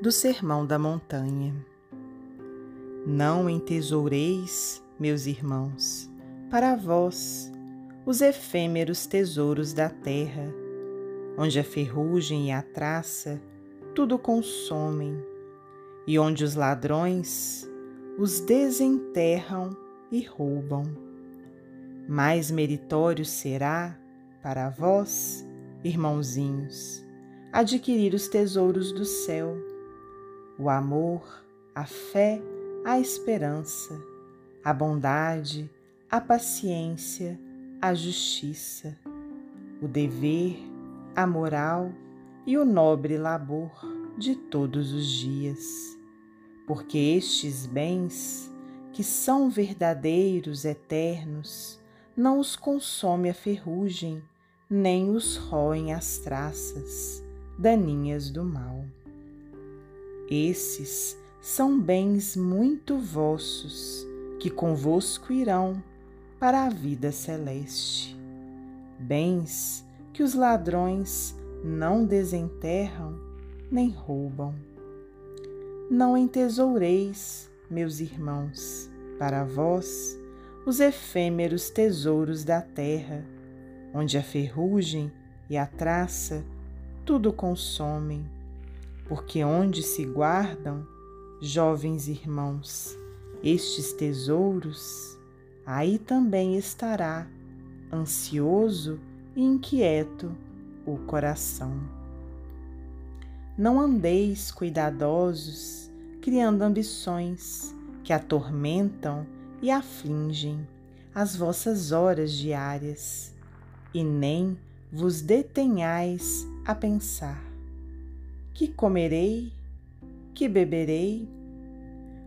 do Sermão da Montanha. Não entesoureis, meus irmãos, para vós os efêmeros tesouros da terra, onde a ferrugem e a traça tudo consomem, e onde os ladrões os desenterram e roubam. Mais meritório será para vós, irmãozinhos, adquirir os tesouros do céu, o amor, a fé, a esperança, a bondade, a paciência, a justiça, o dever, a moral e o nobre labor de todos os dias, porque estes bens, que são verdadeiros, eternos, não os consome a ferrugem, nem os roem as traças daninhas do mal. Esses são bens muito vossos, que convosco irão para a vida celeste. Bens que os ladrões não desenterram nem roubam. Não entesoureis, meus irmãos, para vós os efêmeros tesouros da terra, onde a ferrugem e a traça tudo consomem, porque onde se guardam, jovens irmãos, estes tesouros, aí também estará ansioso e inquieto o coração. Não andeis cuidadosos, criando ambições que atormentam e afligem as vossas horas diárias, e nem vos detenhais a pensar: que comerei, que beberei,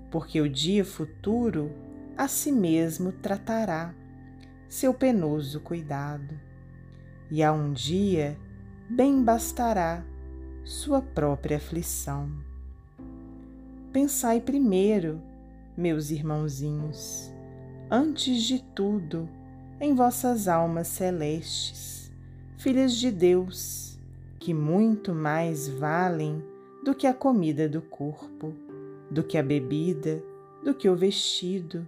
porque o dia futuro a si mesmo tratará seu penoso cuidado, e a um dia bem bastará sua própria aflição. Pensai primeiro meus irmãozinhos, antes de tudo, em vossas almas celestes, filhas de Deus, que muito mais valem do que a comida do corpo, do que a bebida, do que o vestido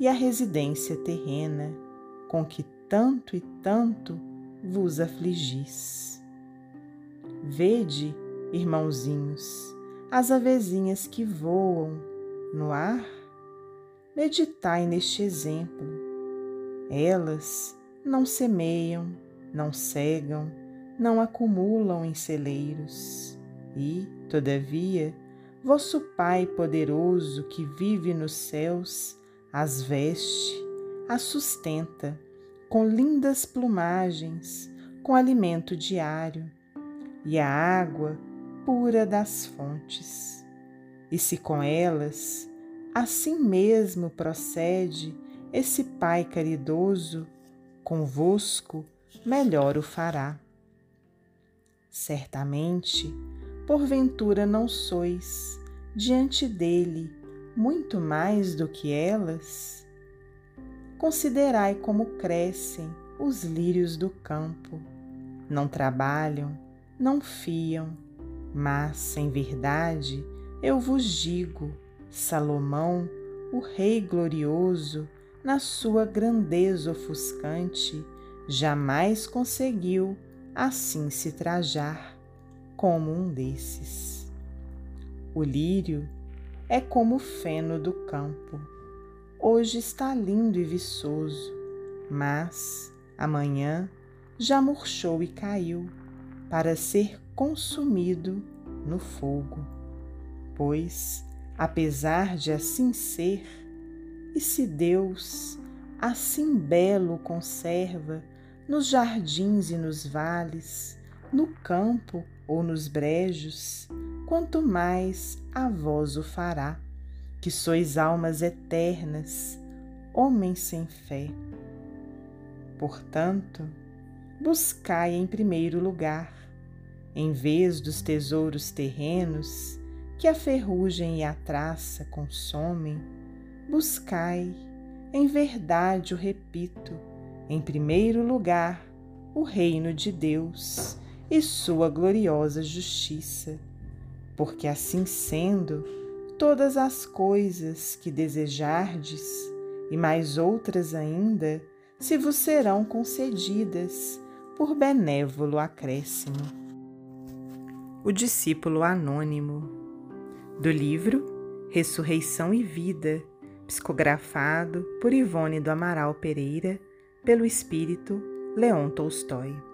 e a residência terrena, com que tanto e tanto vos afligis. Vede, irmãozinhos, as avezinhas que voam no ar Meditai neste exemplo. Elas não semeiam, não cegam, não acumulam em celeiros. E, todavia, vosso Pai poderoso que vive nos céus as veste, as sustenta com lindas plumagens, com alimento diário e a água pura das fontes. E se com elas Assim mesmo procede esse Pai caridoso, convosco melhor o fará. Certamente, porventura não sois, diante dele, muito mais do que elas? Considerai como crescem os lírios do campo. Não trabalham, não fiam, mas, em verdade, eu vos digo, Salomão, o Rei glorioso, na sua grandeza ofuscante, jamais conseguiu assim se trajar como um desses. O lírio é como o feno do campo. Hoje está lindo e viçoso, mas amanhã já murchou e caiu para ser consumido no fogo. Pois apesar de assim ser, e se Deus assim belo conserva nos jardins e nos vales, no campo ou nos brejos, quanto mais a vós o fará, que sois almas eternas, homens sem fé. Portanto, buscai em primeiro lugar, em vez dos tesouros terrenos, que a ferrugem e a traça consomem, buscai, em verdade o repito, em primeiro lugar, o reino de Deus e sua gloriosa justiça, porque assim sendo, todas as coisas que desejardes, e mais outras ainda, se vos serão concedidas por benévolo acréscimo. O discípulo anônimo do livro Ressurreição e Vida, psicografado por Ivone do Amaral Pereira, pelo espírito Leon Tolstói.